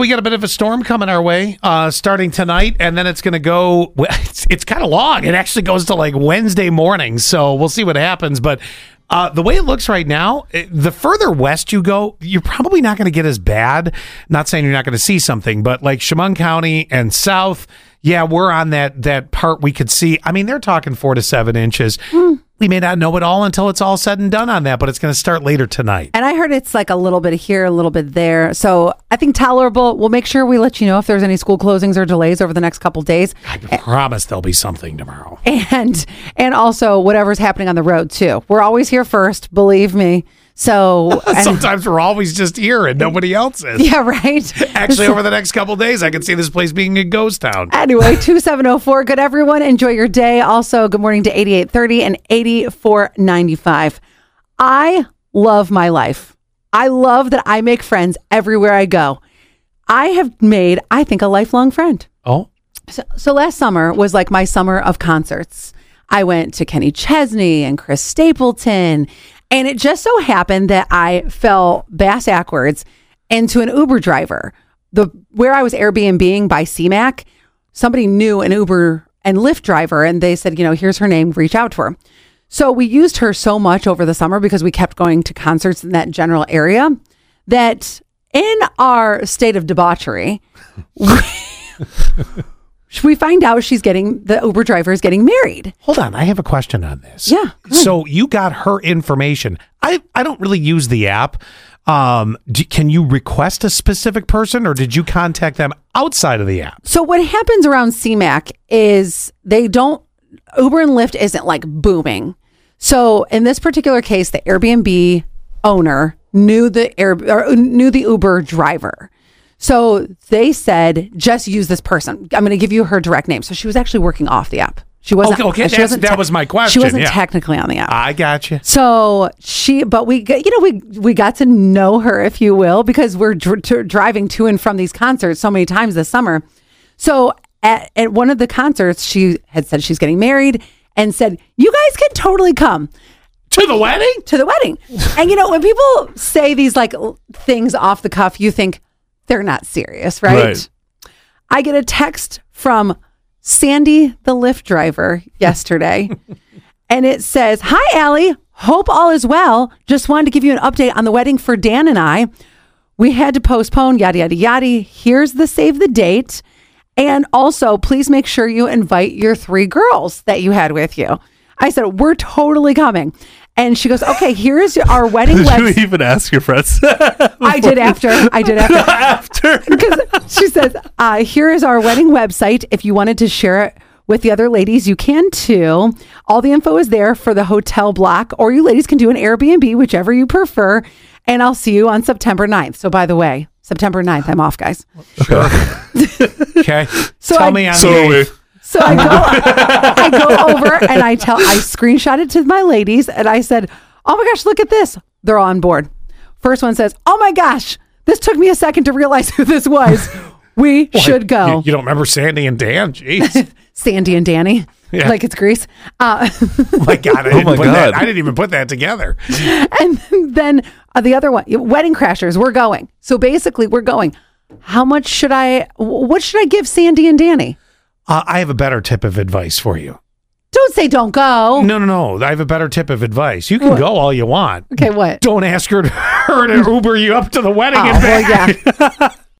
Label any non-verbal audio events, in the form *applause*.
we got a bit of a storm coming our way uh, starting tonight, and then it's going to go. *laughs* It's, it's kind of long. It actually goes to like Wednesday morning, so we'll see what happens. But uh, the way it looks right now, it- the further west you go, you're probably not going to get as bad. Not saying you're not going to see something, but like Chemung County and south, yeah, we're on that that part we could see. I mean, they're talking four to seven inches. We may not know it all until it's all said and done on that, but it's going to start later tonight. And I heard it's like a little bit here, a little bit there. So I think tolerable. We'll make sure we let you know if there's any school closings or delays over the next couple days. I promise there'll be something tomorrow. And and also whatever's happening on the road too. We're always here first, believe me. So *laughs* and- Sometimes we're always just here and nobody else is. yeah, right. Actually, over the next couple days, I can see this place being a ghost town. Anyway, 2704. Good, everyone. Enjoy your day. Also, good morning to 8830 and 8495. I love my life. I love that I make friends everywhere I go. I have made, I think, a lifelong friend. Oh, So, so last summer was like my summer of concerts. I went to Kenny Chesney and Chris Stapleton, and it just so happened that I fell bass backwards into an Uber driver. The where I was Airbnbing by CMAC, somebody knew an Uber and Lyft driver, and they said, you know, here's her name, reach out to her. So we used her so much over the summer because we kept going to concerts in that general area that in our state of debauchery, *laughs* find out she's getting the Uber driver is getting married. hold on. I have a question on this. Yeah, So you got her information. I, I don't really use the app. Um, d can you request a specific person or did you contact them outside of the app? So what happens around CMAC is they don't Uber and Lyft isn't like booming. So in this particular case, the Airbnb owner knew the Air knew the Uber driver. So they said, just use this person. I'm going to give you her direct name. So she was actually working off the app. She wasn't. Okay, okay, she wasn't that was my question, She wasn't yeah. technically on the app. I got you. So she, but we, you know, we we got to know her, if you will, because we're dr- dr- driving to and from these concerts so many times this summer. So at, at one of the concerts, she had said she's getting married and said, "You guys can totally come To the wedding? to the wedding." and you know, when people say these like things off the cuff, you think they're not serious, right? Right. I get a text from Sandy, the Lyft driver, yesterday, *laughs* and it says, Hi, Ally. Hope all is well. Just wanted to give you an update on the wedding for Dan and I. We had to postpone, yada, yada, yada. Here's the save the date. And also, please make sure you invite your three girls that you had with you. I said, We're totally coming. And she goes, Okay, here's our wedding *laughs* Did you website. even ask your friends? *laughs* I did after. I did after *laughs* After. because she says, uh, "Here is our wedding website. If you wanted to share it with the other ladies, you can too. All the info is there for the hotel block, or you ladies can do an Airbnb, whichever you prefer. And I'll see you on September 9th. So, by the way, September 9th, I'm off, guys. Okay. So Tell I- me on So the are we. eighth. So I go, I go *laughs* over and I tell, I screenshot it to my ladies, and I said, "Oh my gosh, look at this! They're all on board." First one says, "Oh my gosh, this took me a second to realize who this was. We *laughs* should go." You, you don't remember Sandy and Dan? Jeez. *laughs* Sandy and Danny, Yeah. like it's Grease. Uh, my God. I didn't, my put That, God. I didn't even put that together. and then uh, the other one, Wedding Crashers. We're going. So basically, we're going. How much should I? wh- What should I give Sandy and Danny? Uh, I have a better tip of advice for you. Don't say don't go. No, no, no. I have a better tip of advice. You can go all you want. Okay, what? Don't ask her to, *laughs* her to Uber you up to the wedding Oh, and well, back. yeah. *laughs*